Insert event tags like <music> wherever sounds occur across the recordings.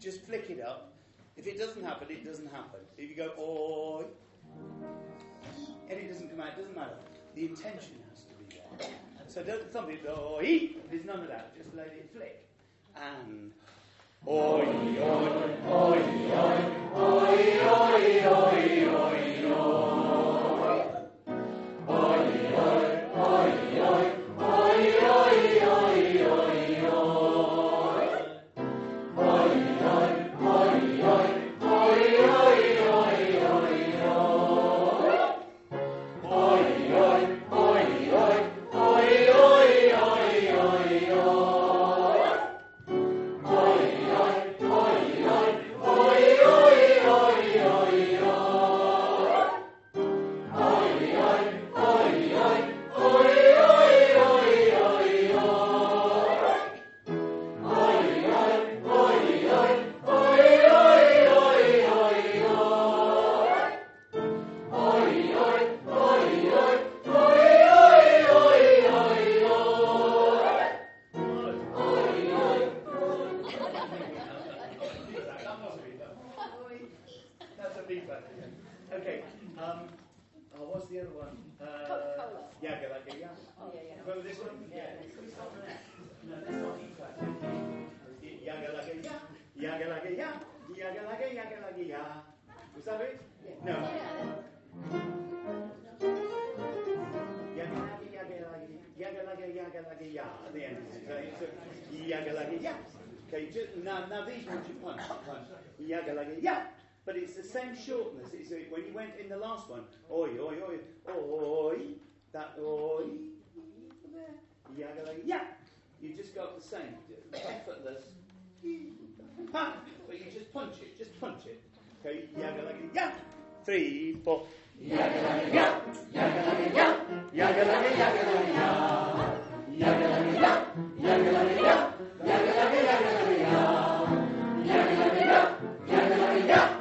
Just flick it up. If it doesn't happen, it doesn't happen. If you go oi, and it doesn't come out, it doesn't matter. The intention has to be there. So don't somebody go oi. There's none of that. Just let it flick. And oi oi oi oi oi oi oi oi oi. Remember this one? Yeah. We start with that? No, that's not E flat. Yaga Laga Ya. Yaga Laga Ya. Yaga Laga Yaga Laga Ya. Was that it? No. Yaga Laga Yaga Laga Yaga Laga Yaga Laga Ya at the end. So Yaga Laga Ya. Okay, just, now, now these ones you punch, punch. Yaga Laga Ya. But it's the same shortness. It's uh, when you went in the last one. Oi, oi, oi, oi. That oi. Yagala, yeah. You just go up the same, effortless. Punch. But you just punch it, just punch it. Okay, yagala, yeah. Three, four. Yagala, yeah. Yagala, yeah. Yagala, yagala, yeah. Yagala, yeah. Yagala, yeah. Yagala, yagala, yeah. Yagala, yeah. Yagala, yeah.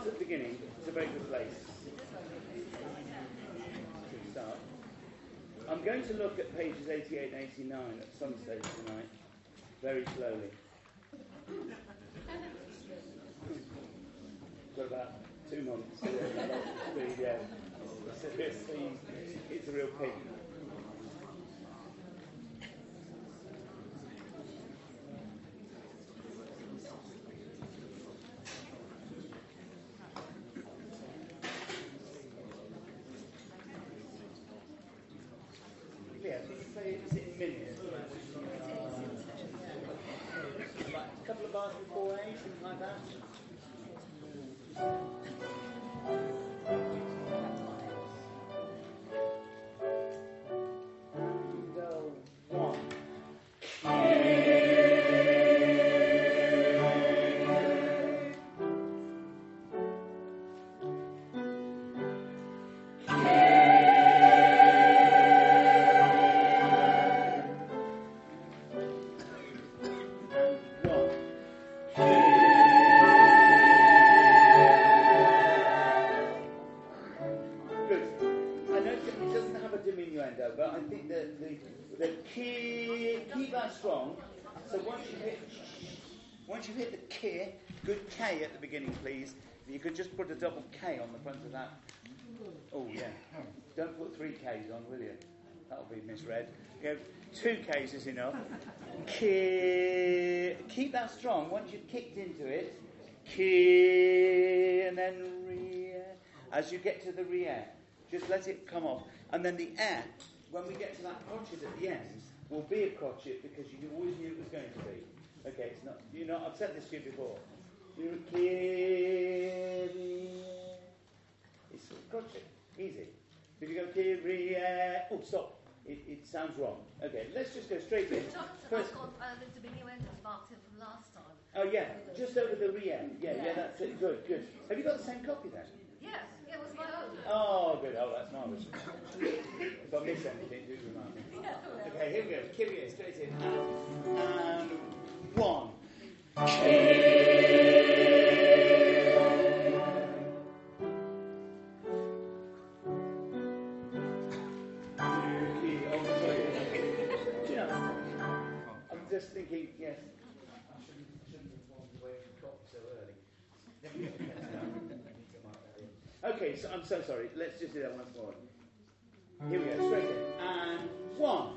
Start. Well, let's start at the beginning. It's a very good place to start. I'm going to look at pages 88 and 89 at some stage tonight, very slowly. Got about two months. <laughs> yeah. Seriously, it's a real pig. Double K on the front of that. Oh yeah. Don't put three Ks on, will you? that'll be misread. You go, two K's is enough. Keep that strong. Once you've kicked into it, and then re, as you get to the re just let it come off. And then the air, when we get to that crotchet at the end, will be a crotchet because you always knew it was going to be. Okay, it's not, you know, I've said this to you before. It's a crotchet, easy. You go Kyrie, oh, stop. It, it, sounds wrong. Okay, let's just go straight in. First, got uh, the diminuendo marked in from last time. Oh, yeah, just over the re Yeah, yeah, yeah, that's it. Good, good. Have you got the same copy then? Yes, it was my own. Oh, good. Oh, that's marvellous. if I miss anything, do remind me. <laughs> Okay, here we go. Kyrie, straight in. And, and one. Okay, so I'm so sorry. Let's just do that once more. Here we go, straight in. And one.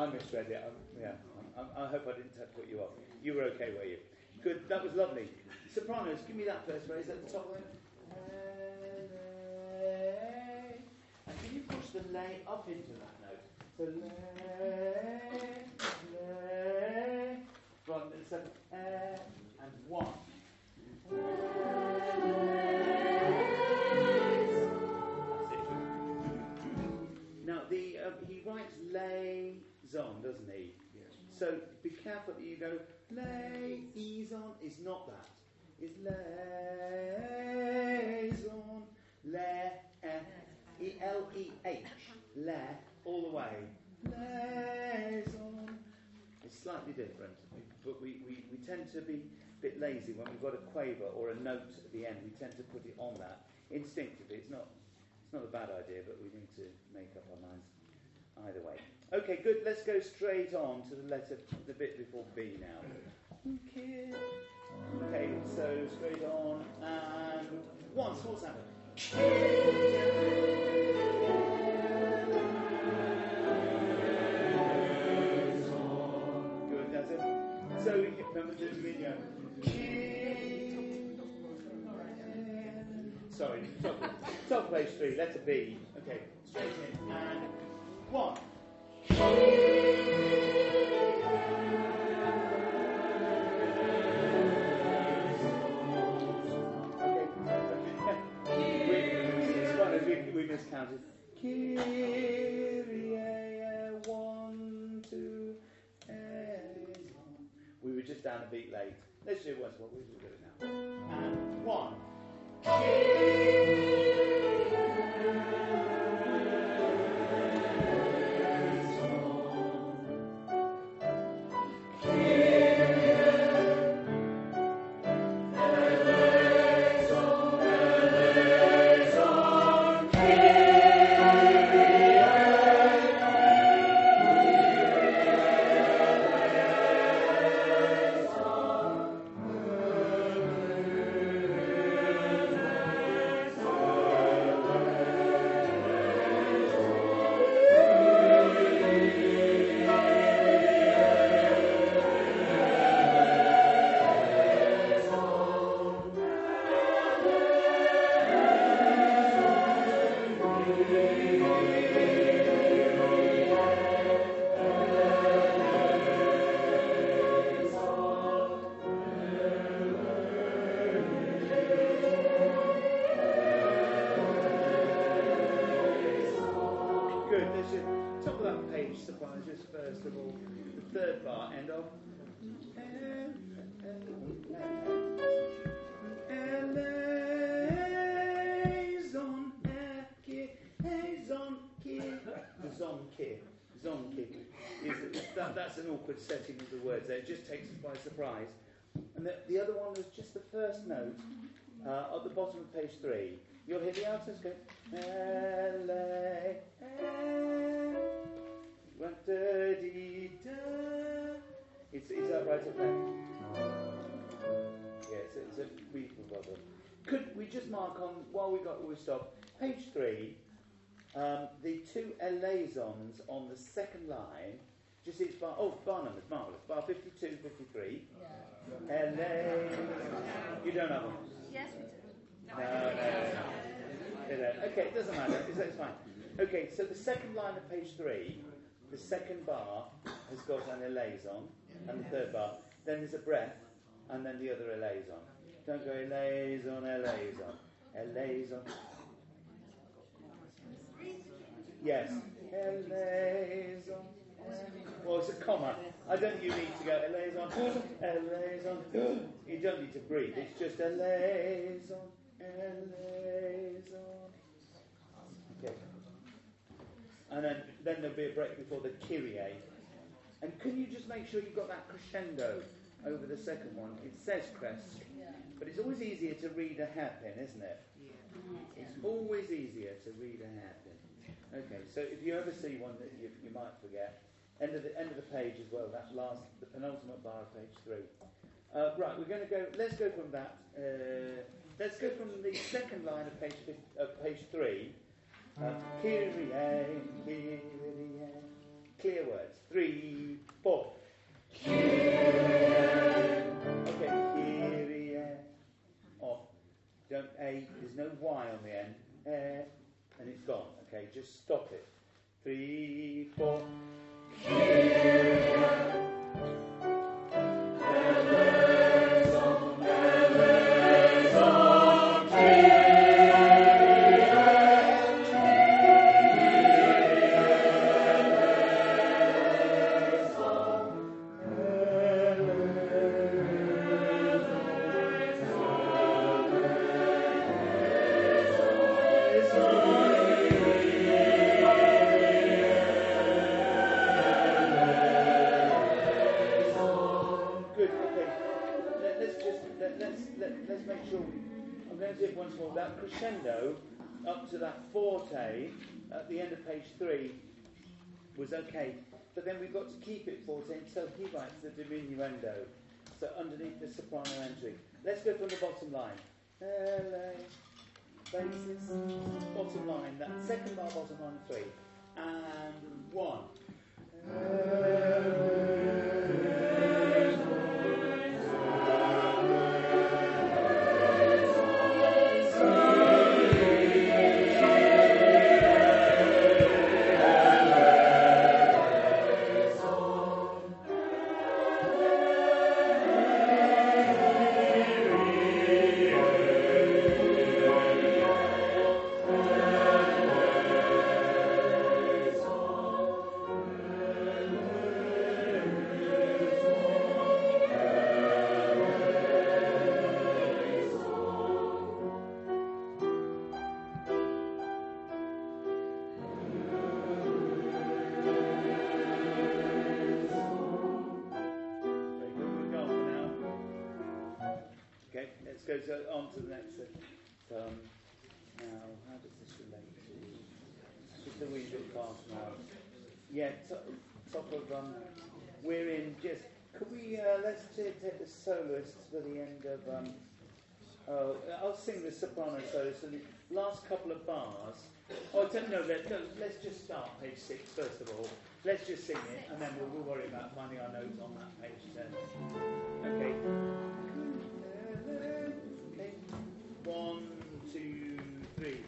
I misread it. I, yeah, I, I, hope I didn't put you off. You were okay, were you? Good. That was lovely. Sopranos, give me that first phrase at the top it. And can you push the lay up into that note? So lay, lay. Right, so, and one. Liaison, doesn't he? Yes. So be careful that you go lay, ease on. is not that. It's liaison, le, e, l, e, h, le, all the way. Liaison. It's slightly different, but we, we, we tend to be a bit lazy when we've got a quaver or a note at the end. We tend to put it on that instinctively. It's not, it's not a bad idea, but we need to make up our minds either way. Okay, good. Let's go straight on to the letter, the bit before B now. Okay. Okay, so straight on and once. What's happened? Good, that's it. So remember to video. Sorry, top, top page three, letter B. Okay, straight in. And one. We, were just down a beat late. Let's do it once more. We'll do it now. And one. Setting of the words there. It just takes us by surprise. And the, the other one was just the first note uh, at the bottom of page three. You'll hear the altos go. It's, is that right up there? Yeah, it's a, it's reasonable problem. Could we just mark on, while we've got we stop, page three, um, the two eleisons on the second line, just it's bar, oh, bar numbers, marvellous, bar 52, 53. Ele, you don't have them? Yes, we do. No, no, no. Okay, it doesn't matter. It's, it's fine. Okay, so the second line of page three, the second bar has got an eleison, and the third bar. Then there's a breath, and then the other eleison. Don't go eleison, eleison, eleison. Yes, eleison. Well, it's a comma. I don't think you need to go eleison, eleison. You don't need to breathe. It's just eleison, eleison. Okay. And then, then there'll be a break before the Kyrie. And can you just make sure you've got that crescendo over the second one? It says crest, but it's always easier to read a hairpin, isn't it? It's always easier to read a hairpin. Okay, so if you ever see one that you, you might forget, end of the end of the page as well. That last, the penultimate bar of page three. Uh, right, we're going to go. Let's go from that. Uh, let's go from the second line of page of page three. Uh, Kyrie, Kyrie, clear words. Three, four. Okay, Kyrie. Off. Don't a. There's no y on the end. And it's gone. Okay, just stop it. Three, four. Good. Writes the diminuendo. So underneath the soprano entry. Let's go from the bottom line. LA basis, bottom line. That second bar, bottom line three, and one. go to, on to the next. Uh, um, now, how does this relate to? Just a wee bit fast now. Yeah, top, top of um, we're in just. Could we uh, let's take, take the soloists for the end of um. Oh, I'll sing the soprano solo. So the last couple of bars. Oh, t- no, let, no, let's just start page six first of all. Let's just sing it, and then we'll, we'll worry about finding our notes on that page. Okay. Okay. One, two, three.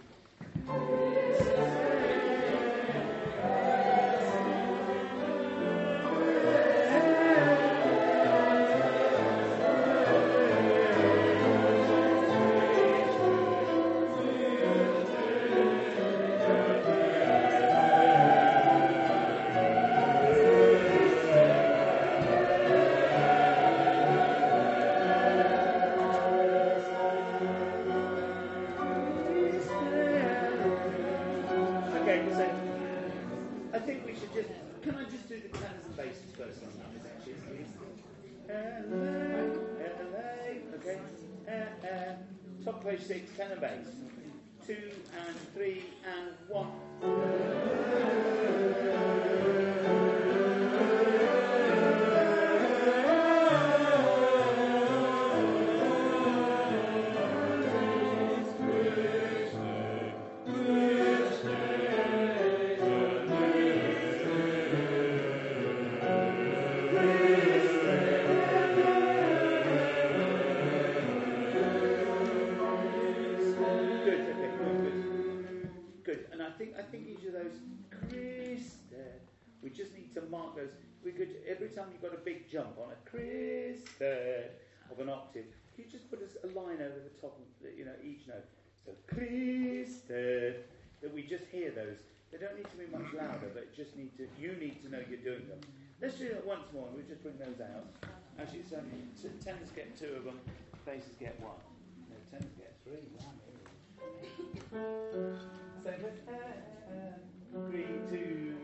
Just hear those. They don't need to be much louder, but just need to you need to know you're doing them. Let's do it once more and we'll just bring those out. Actually, it's only t- get two of them, basses get one. No, tenors get three. Wow, Say with uh, three, two,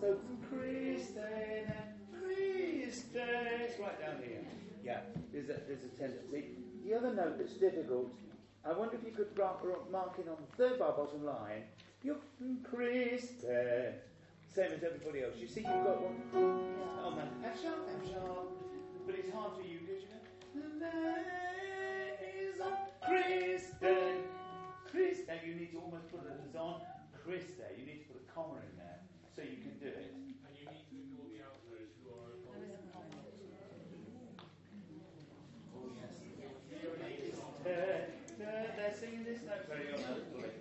So, Christe, Christe, it's right down here. Yeah, there's a, there's a tendency. The other note that's difficult, I wonder if you could mark, mark in on the third bar bottom line, you're Christe. Same as everybody else. You see, you've got one on oh, that F sharp, F sharp, but it's hard for you because you go, Days of Christe. Christe, you need to almost put it as on Christe. You need to put a comma in there so you can do it. And you need to ignore the altos who are Oh, yes. Uh, they're, they're singing this note very unhelpfully.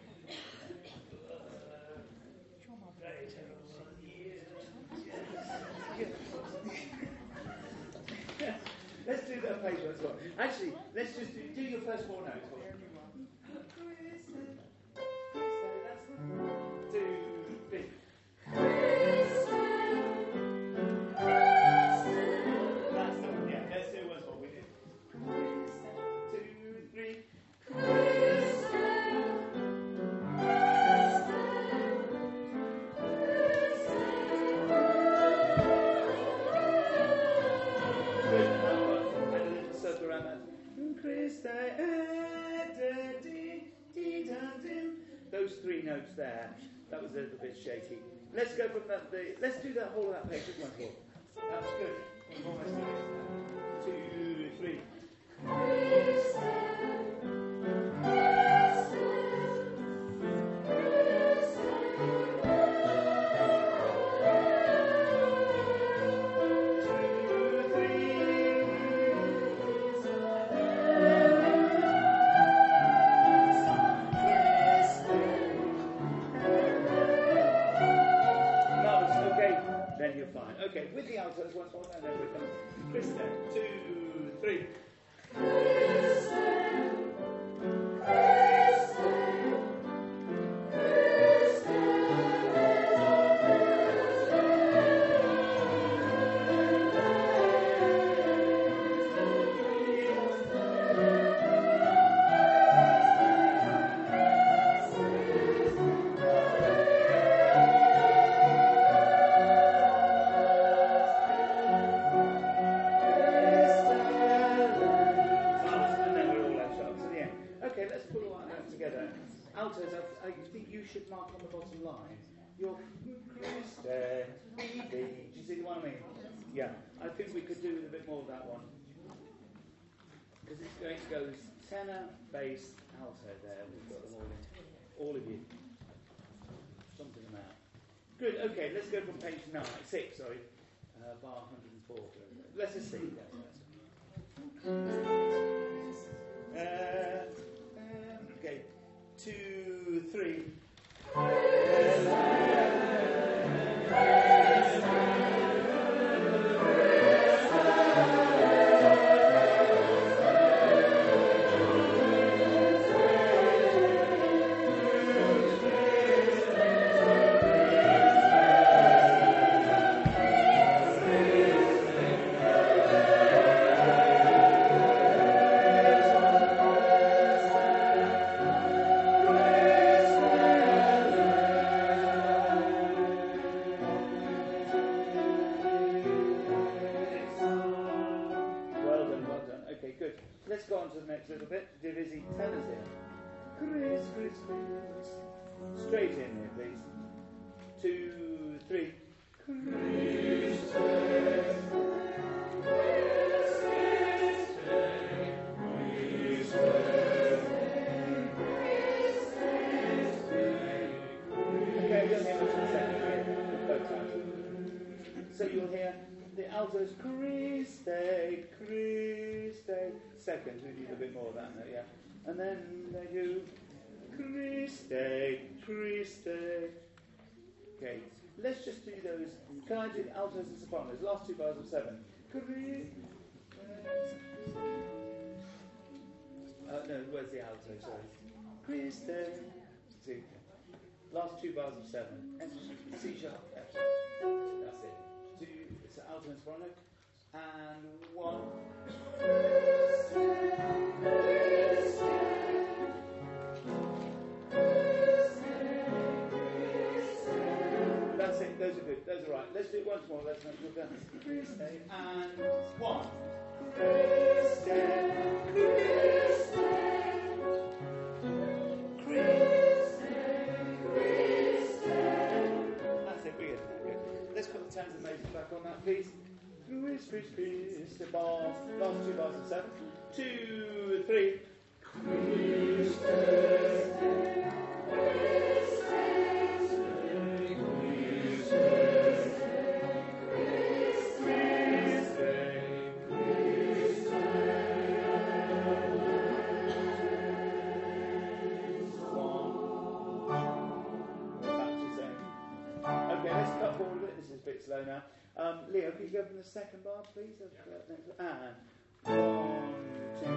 Very terrible. Yeah. Let's do that page once more. Actually, let's just do, do your first four notes. Let's go from that, the, let's do that whole of that page. That's good. Yeah, I think we could do with a bit more of that one. Because it's going to go tenor, bass, alto there. We've got them all in. All of you. Something them out. Good, okay, let's go from page nine, six, sorry, uh, bar 104. Let's just see. Uh, um, okay, two, three. Let's just do those. Can I do altos and sopranos? Last two bars of seven. Christe. Uh, no, where's the alto? Sorry. See. Last two bars of seven. C sharp. Sharp. That's it. Two. It's an alto and soprano. And one. Those are good. Those are right. Let's do it once more. Let's make sure we're. Christe. And one. Christe. That's it, brilliant. Good. Let's put the tens and majors back on that, please. Chris, Chris, Chris, the bars, last two bars of seven. Two, three. You go from the second bar, please? Of, uh, one. And one, two.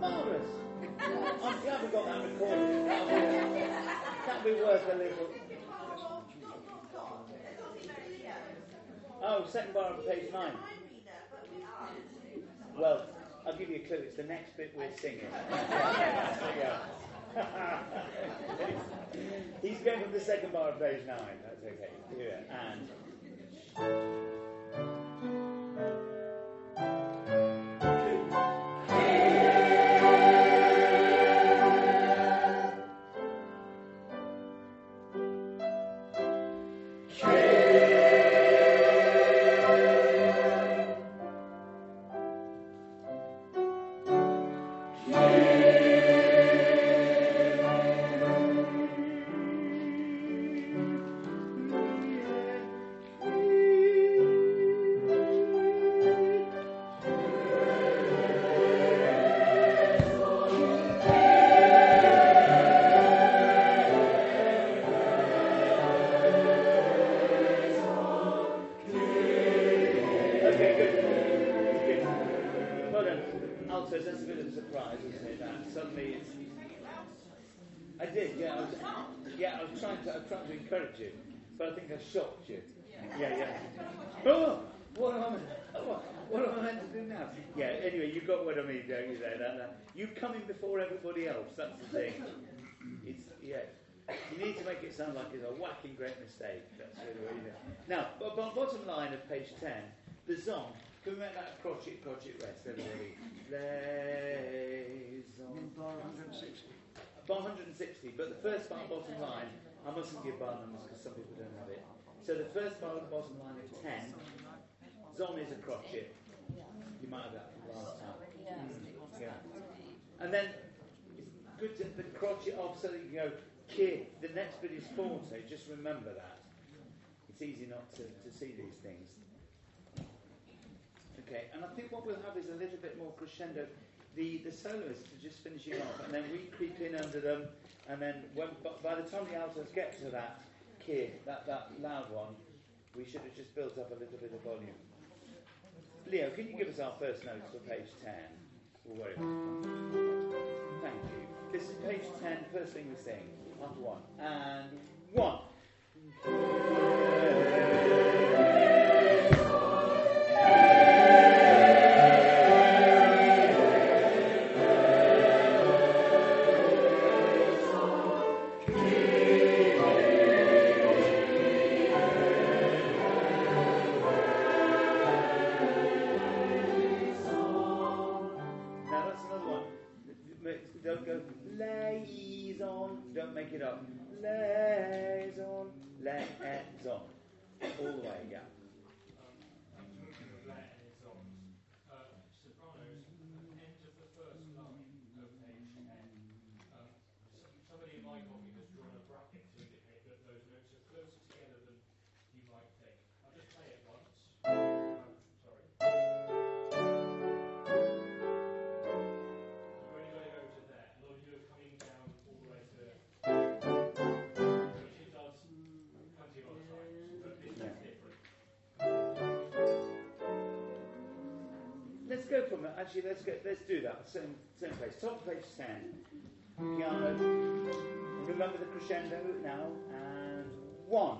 Marvellous. I haven't got that recorded. That'd be worth a little. Oh, second bar on page nine. Well, I'll give you a clue. It's the next bit we're singing. <laughs> yeah. <laughs> He's going from the second bar of page nine. That's okay. Here and. Bar 160, but the first bar, bottom line, I mustn't give bar numbers because some people don't have it. So the first bar, bottom line of 10, Zon is a crotchet. You might have that from last time. Mm, yeah. And then it's good to the crotchet off so that you go, kid, the next bit is forte, just remember that. It's easy not to, to see these things. Okay, and I think what we'll have is a little bit more crescendo. The, the soloists are just finishing off, and then we creep in under them, and then when, by the time the altos get to that kid, that, that loud one, we should have just built up a little bit of volume. Leo, can you give us our first notes for page 10? We'll. Thank you. This is page 10, first thing we sing. Part one. And one. Go from it. Actually, let's go. Let's do that. Same, same place. Top of page ten. Piano. Remember the crescendo now. And one.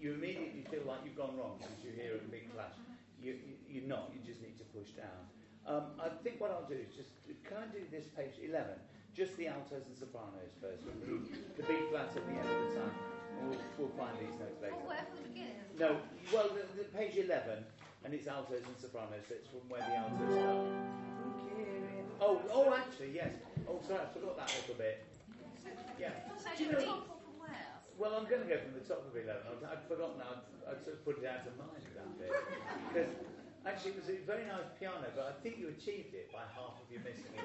You, you immediately feel like you've gone wrong because you hear a big clash. You, you, you're not, you just need to push down. Um, I think what I'll do is just, can I do this page 11? just the altos and sopranos first, with the, the B flat at the end of the time. And we'll, we'll find these notes later. Oh, where from the beginning? No, well, the, the page 11, and it's altos and sopranos, so it's from where the altos start. Oh, oh, actually, yes. Oh, sorry, I forgot that little bit. Yeah. Do you know- top or from where? Well, I'm going to go from the top of 11. I'd, I'd forgotten. I'd, I'd sort of put it out of mind that bit. Because actually, it was a very nice piano, but I think you achieved it by half of you missing it.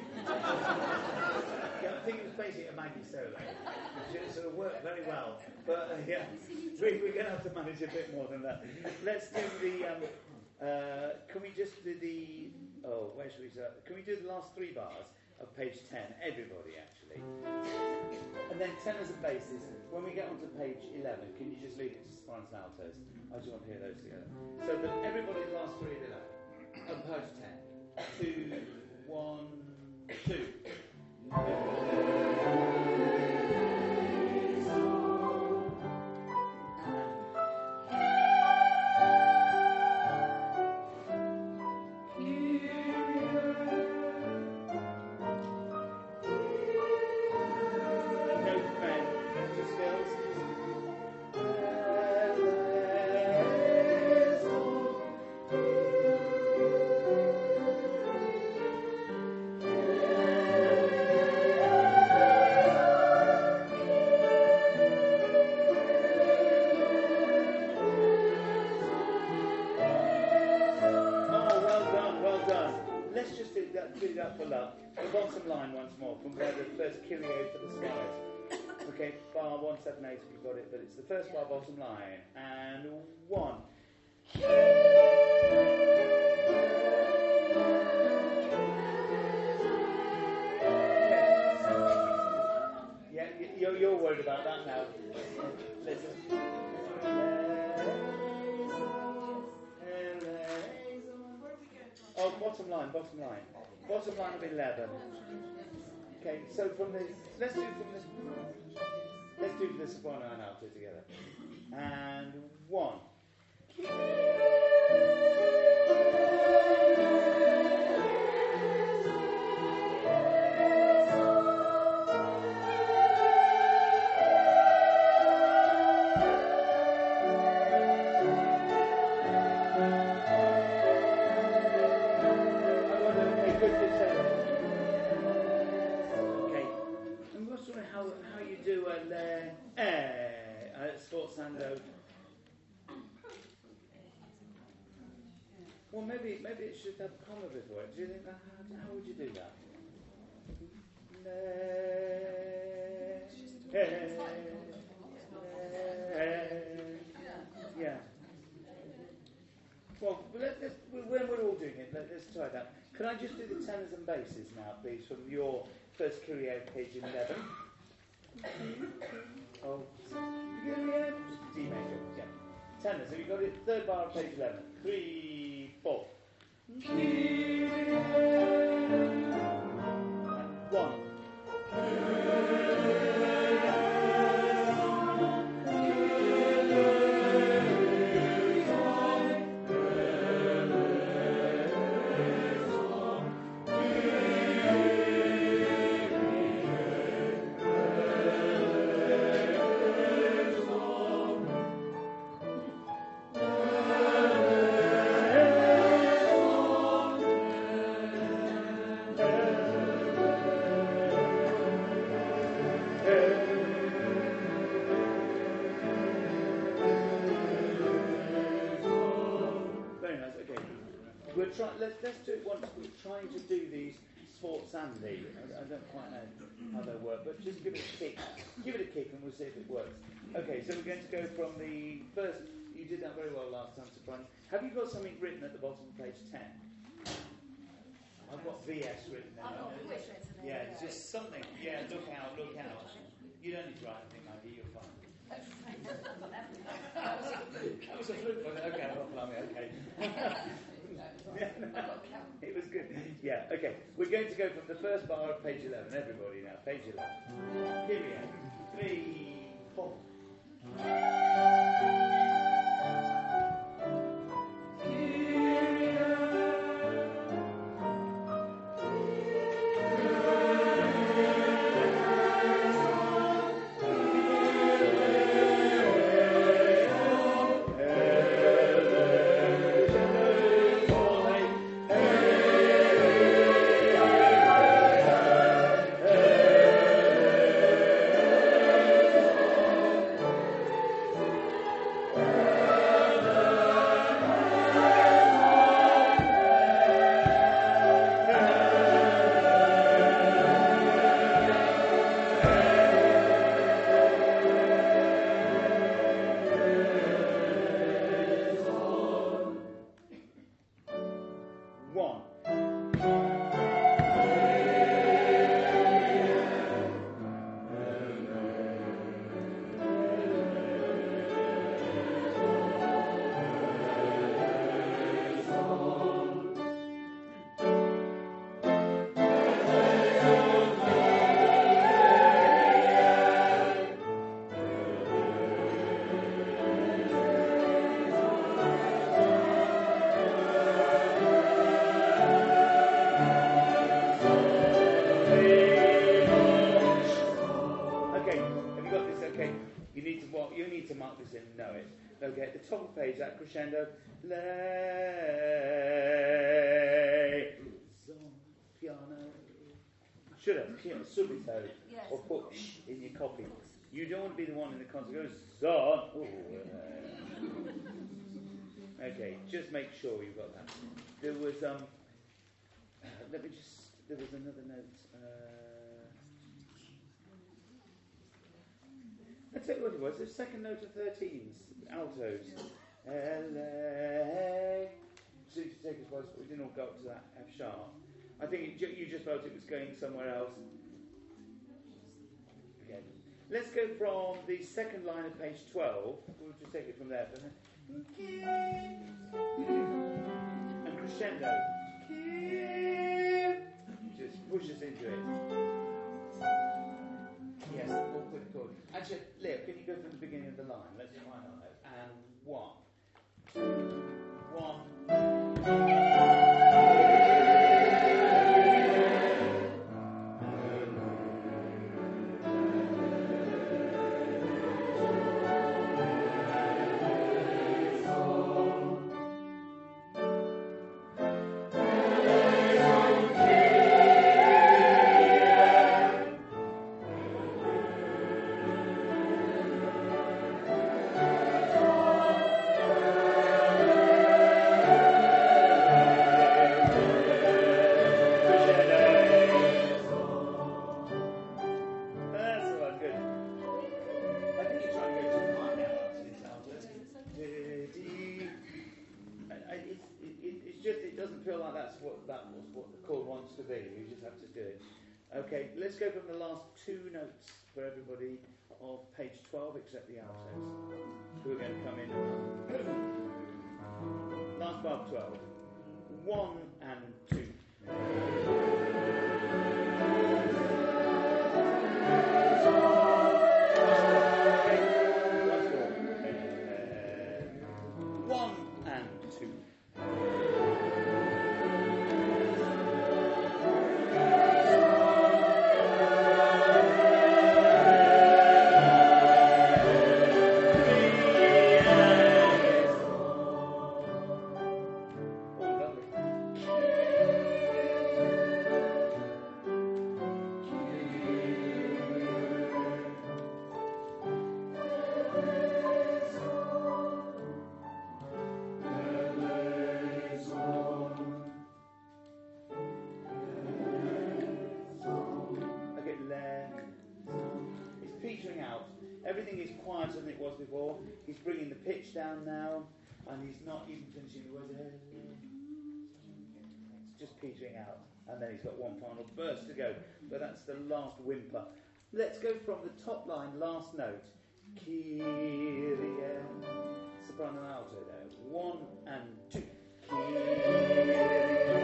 yeah, I think it was basically a Maggie solo, which sort of worked very well. But uh, yeah, we, we're going to have to manage a bit more than that. Let's do the. Um, uh, can we just do the. Oh, where should we start? Can we do the last three bars of page 10? Everybody, actually. And then tenors and basses. When we get onto page 11, can you just leave it to sopranos and altos? I just want to hear those together. So that everybody, last three of 11. On page 10. Two, one, two. Line once more, from where the first Kyrie for the skies. Okay, bar 178 if you've got it, but it's the first bar bottom line. And one. Yeah, you're, you're worried about that now. Listen. Oh, bottom line, bottom line. Bottom line of 11. Okay, so from the, let's do from the, let's do the soprano and alto together. And one. Should have a comma before it. Do you think that, how, how would you do that? Yeah. Well, let, let's, when we're all doing it, let, us try that. Can I just do the tenors and basses now, please, from your first Kyrie page 11? oh, D major, yeah. Tenors, have you got it? Third bar of page 11. Three, four. And one. I, don't quite know how they work, but just give it a kick. Give it a kick, and we'll see if it works. Okay. So we're going to go from the first. You did that very well last time, Soprano. Have you got something written at the bottom of page ten? I've got VS written there. I've got VS written there, Yeah, yeah. just something. Yeah, look out, look out. You don't need to write anything, Maggie. You're fine. <laughs> That was a fluke, was it? Okay, oh, blimey, okay. <laughs> It was good. Yeah, okay. We're going to go from the first bar of page 11. Everybody now, page 11. Here we go. Three, four. You don't want to be the one in the concert goes, son. Uh. Okay, just make sure you've got that. There was, um, uh, let me just, there was another note. Uh, I tell you what it was, the second note of 13s, altos. LA. Seemed to take us but we didn't all go up to that F sharp. I think it, you just felt it was going somewhere else. Let's go from the second line of page 12. We'll just take it from there. And crescendo. Just push us into it. Yes, oh, awkward chord. Actually, Leo, can you go from the beginning of the line? Let's try that. And one, two, one. You just have to do it. Okay, let's go from the last two notes for everybody of page 12, except the altos, who are going to come in. last bar of 12. One and two. Then he's got one final burst to go. But that's the last whimper. Let's go from the top line, last note. Kyrie. Soprano alto there. One and two. Kyrie.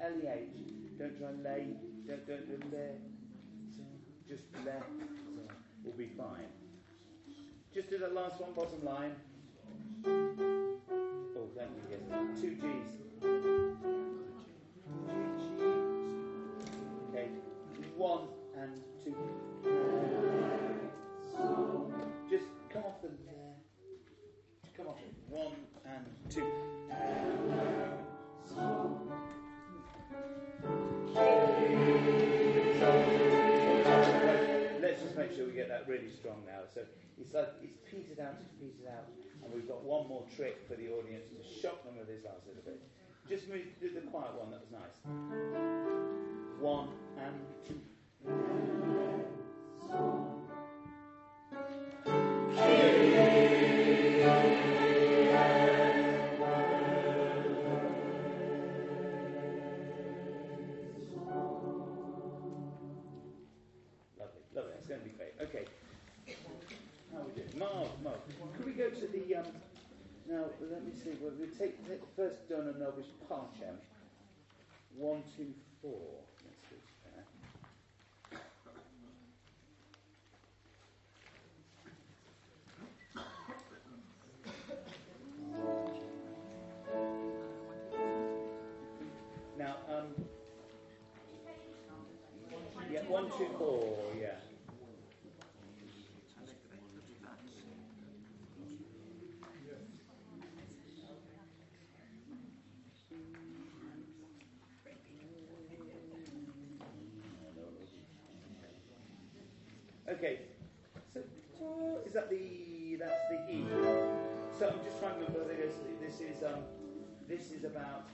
L-E-H. Don't try and lay. Don't, don't do le. Just le. We'll be fine. Just do that last one, bottom line. Oh, thank you. Yes. Two G's. Like it's petered out, it's petered out, and we've got one more trick for the audience to shock them with this last little bit. Just move, do the quiet one. That was nice. One and two. Now, let me see. Well, we take, take first Dona Nobis Pacem. One, two, four. Let's see there. Now, um, yeah, one, two, four, yeah. Okay, so is that the that's the E? So I'm just trying to remember this. This is um, this is about.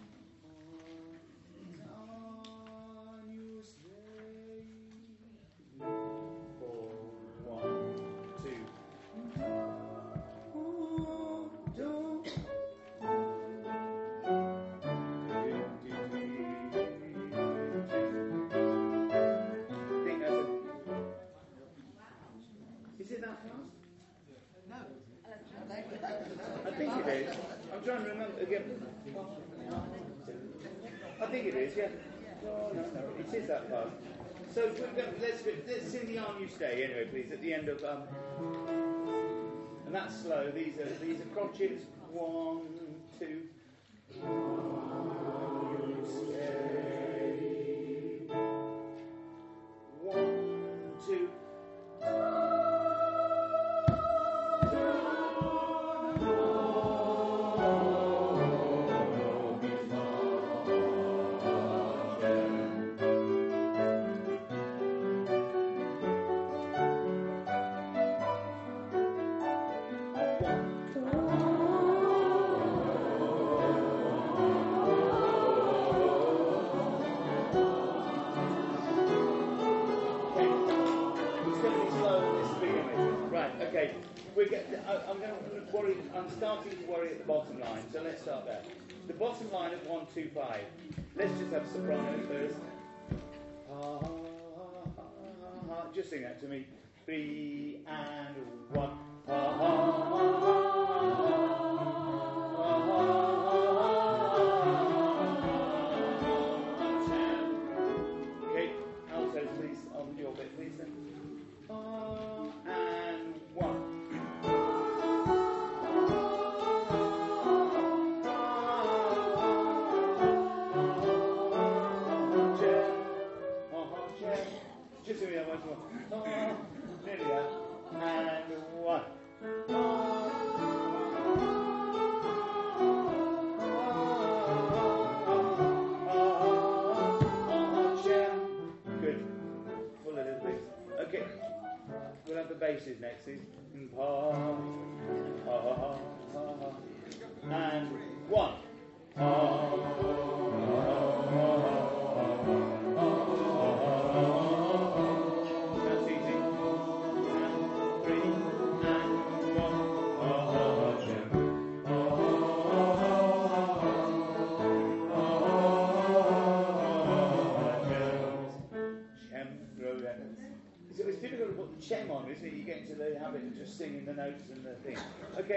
End of. Um, and that's slow. These are these are crotchets. One, two. Arm you Get, I, I'm going to worry, I'm starting to worry at the bottom line, so let's start there. The bottom line of 125. Let's just have soprano first. Ah, ah, ah, ah. Just sing that to me. Three and one.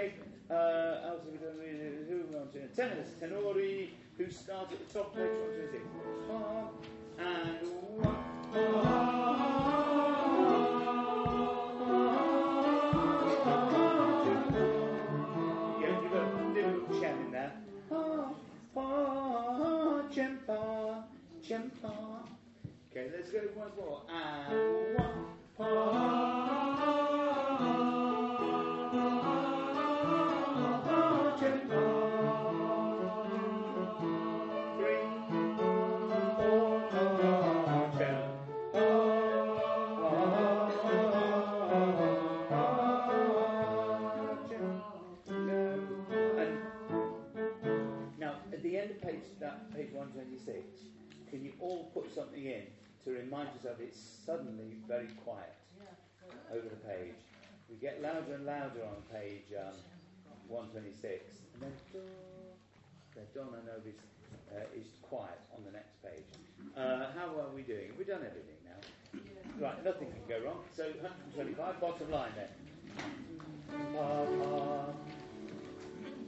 Okay, uh, on to? Tenors, tenori, who start at the top page 126. Ah, and one. Yeah, you've got a little in there. Okay, let's go once more. And one. Remind yourself it's suddenly very quiet over the page? We get louder and louder on page um, 126, and then then Dona Nobis uh, is quiet on the next page. Uh, how are we doing? We've done everything now. Right, nothing can go wrong. So 125, bottom line then. Pa, pa,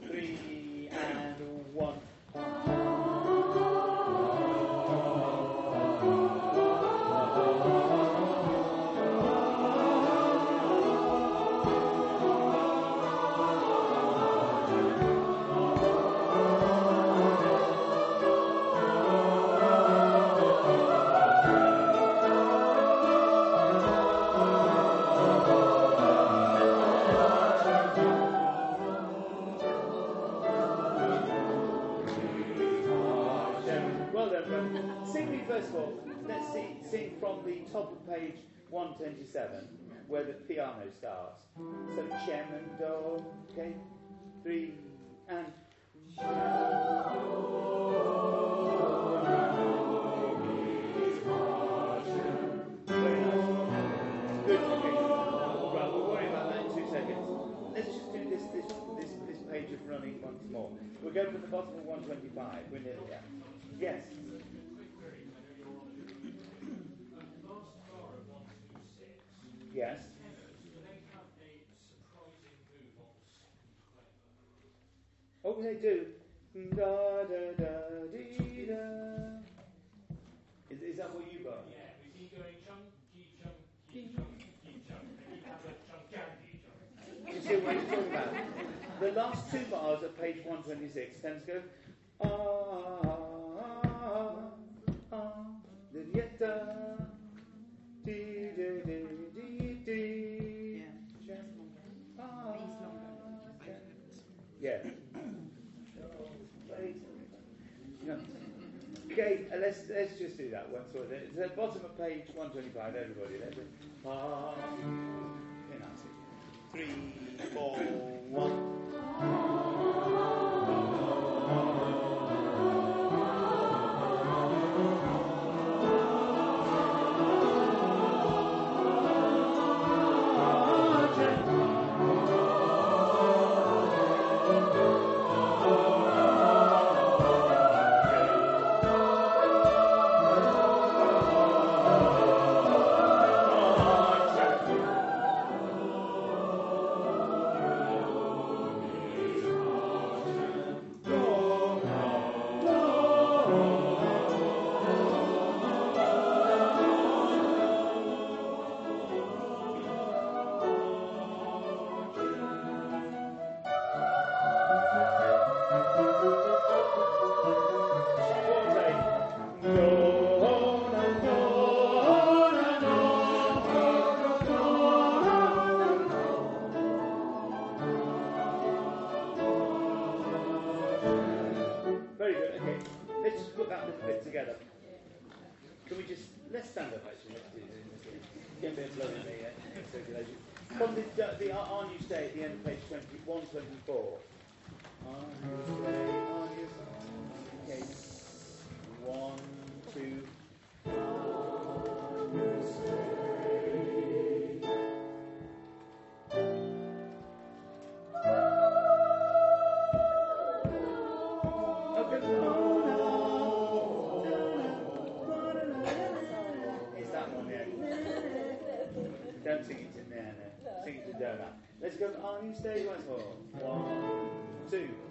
three and one. From the top of page 127, where the piano starts. So Chem and Do, okay? Three and. Good, okay. Right, we'll worry about that in two seconds. Let's just do this, this, this, this page of running once more. We'll go from the bottom of 125. We're nearly there. Yes. Quick query, I know you're on it. Um, last bar of 126, Yes. do they have a surprising move on clever? Oh, they do. Da da da dee da. Is, is that what you got? Yeah, we keep going chunky, chunky, chunky, chunky. They have a chunkandy chunk. Do you see what he's talking about? The last two bars of page 126 tend to go. Ah, ah, ah, ah, ah, da da da, dee da dee dee. Yeah. Okay, uh, let's let's just do that once more. It's at the bottom of page 125. Everybody, let's do. Ah. Three, four, one. Two.